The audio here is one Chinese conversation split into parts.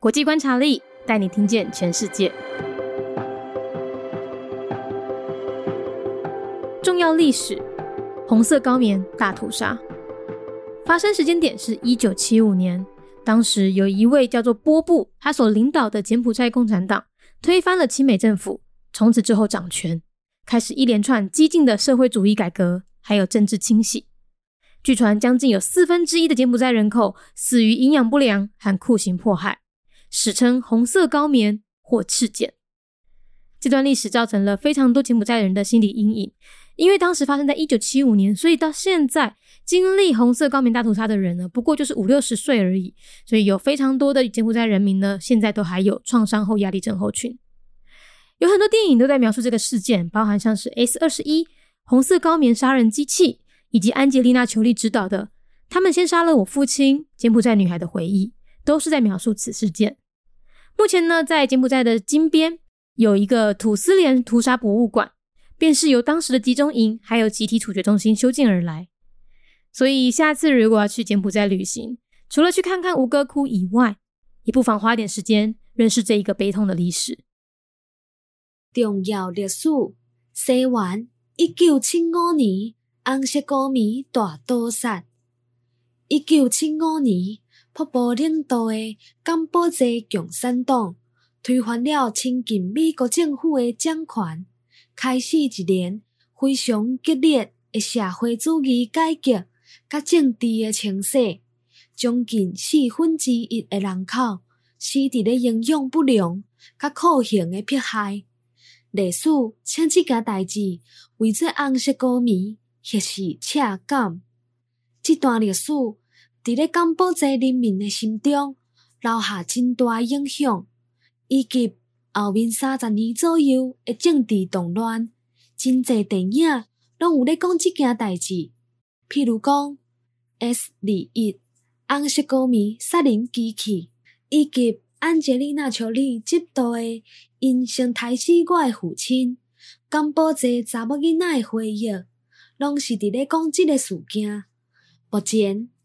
国际观察力带你听见全世界。重要历史：红色高棉大屠杀。发生时间点是一九七五年，当时有一位叫做波布，他所领导的柬埔寨共产党推翻了亲美政府，从此之后掌权，开始一连串激进的社会主义改革，还有政治清洗。据传，将近有四分之一的柬埔寨人口死于营养不良和酷刑迫害，史称“红色高棉”或赤柬。这段历史造成了非常多柬埔寨人的心理阴影，因为当时发生在一九七五年，所以到现在经历红色高棉大屠杀的人呢，不过就是五六十岁而已。所以有非常多的柬埔寨人民呢，现在都还有创伤后压力症候群。有很多电影都在描述这个事件，包含像是 S 二十一红色高棉杀人机器。以及安吉丽娜·裘丽执导的《他们先杀了我父亲：柬埔寨女孩的回忆》，都是在描述此事件。目前呢，在柬埔寨的金边有一个土司连屠杀博物馆，便是由当时的集中营还有集体处决中心修建而来。所以下次如果要去柬埔寨旅行，除了去看看吴哥窟以外，也不妨花点时间认识这一个悲痛的历史。重要历史：西元一九七五年。红色高棉大屠杀。一九七五年，瀑布领导的柬埔寨共产党推翻了亲近美国政府的掌权，开始一年非常激烈的社会主义改革甲政治的清洗，将近四分之一的人口死伫咧营养不良甲酷刑的迫害。历史称即件代志为做红色高棉。或是赤感，这段历史伫咧柬埔寨人民的心中留下真大影响，以及后面三十年左右的政治动乱，真济电影拢有咧讲即件代志。譬如讲《S 二一》《红色高棉杀人机器》，以及安吉丽娜·裘丽执导的《因先杀死我的父亲》，柬埔寨查某囡仔的回忆。拢是伫咧讲即个事件。目前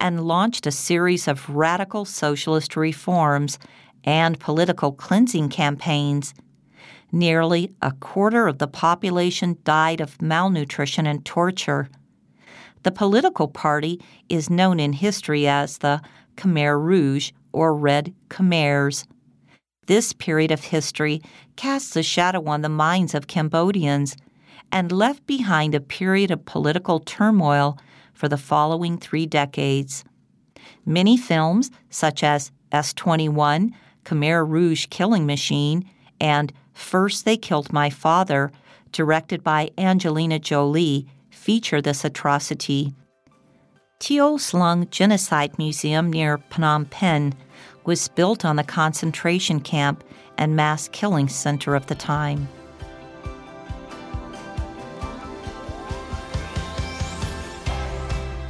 and launched a series of radical socialist reforms and political cleansing campaigns. Nearly a quarter of the population died of malnutrition and torture. The political party is known in history as the Khmer Rouge or Red Khmers. This period of history casts a shadow on the minds of Cambodians and left behind a period of political turmoil for the following three decades. Many films, such as S 21, Khmer Rouge Killing Machine, and First They Killed My Father, directed by Angelina Jolie, feature this atrocity. Teo Slung Genocide Museum near Phnom Penh was built on the concentration camp and mass killing center of the time.